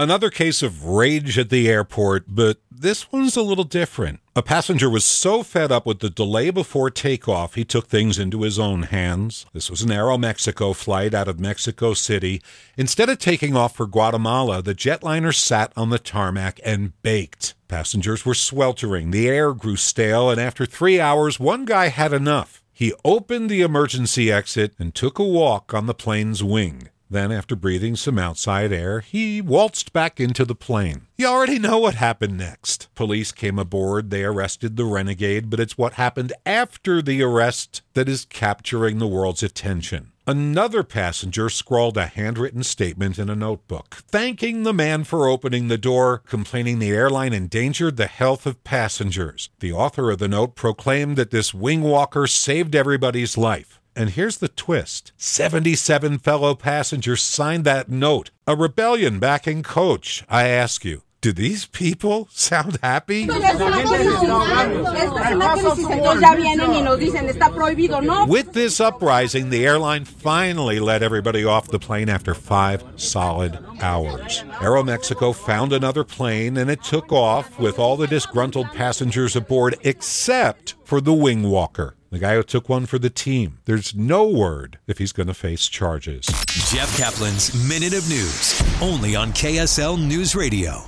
Another case of rage at the airport, but this one's a little different. A passenger was so fed up with the delay before takeoff, he took things into his own hands. This was an Aeromexico flight out of Mexico City. Instead of taking off for Guatemala, the jetliner sat on the tarmac and baked. Passengers were sweltering, the air grew stale, and after three hours, one guy had enough. He opened the emergency exit and took a walk on the plane's wing. Then, after breathing some outside air, he waltzed back into the plane. You already know what happened next. Police came aboard, they arrested the renegade, but it's what happened after the arrest that is capturing the world's attention. Another passenger scrawled a handwritten statement in a notebook, thanking the man for opening the door, complaining the airline endangered the health of passengers. The author of the note proclaimed that this wing walker saved everybody's life. And here's the twist 77 fellow passengers signed that note. A rebellion backing coach. I ask you, do these people sound happy? With this uprising, the airline finally let everybody off the plane after five solid hours. Aeromexico found another plane and it took off with all the disgruntled passengers aboard except for the wing walker. The guy who took one for the team. There's no word if he's going to face charges. Jeff Kaplan's Minute of News, only on KSL News Radio.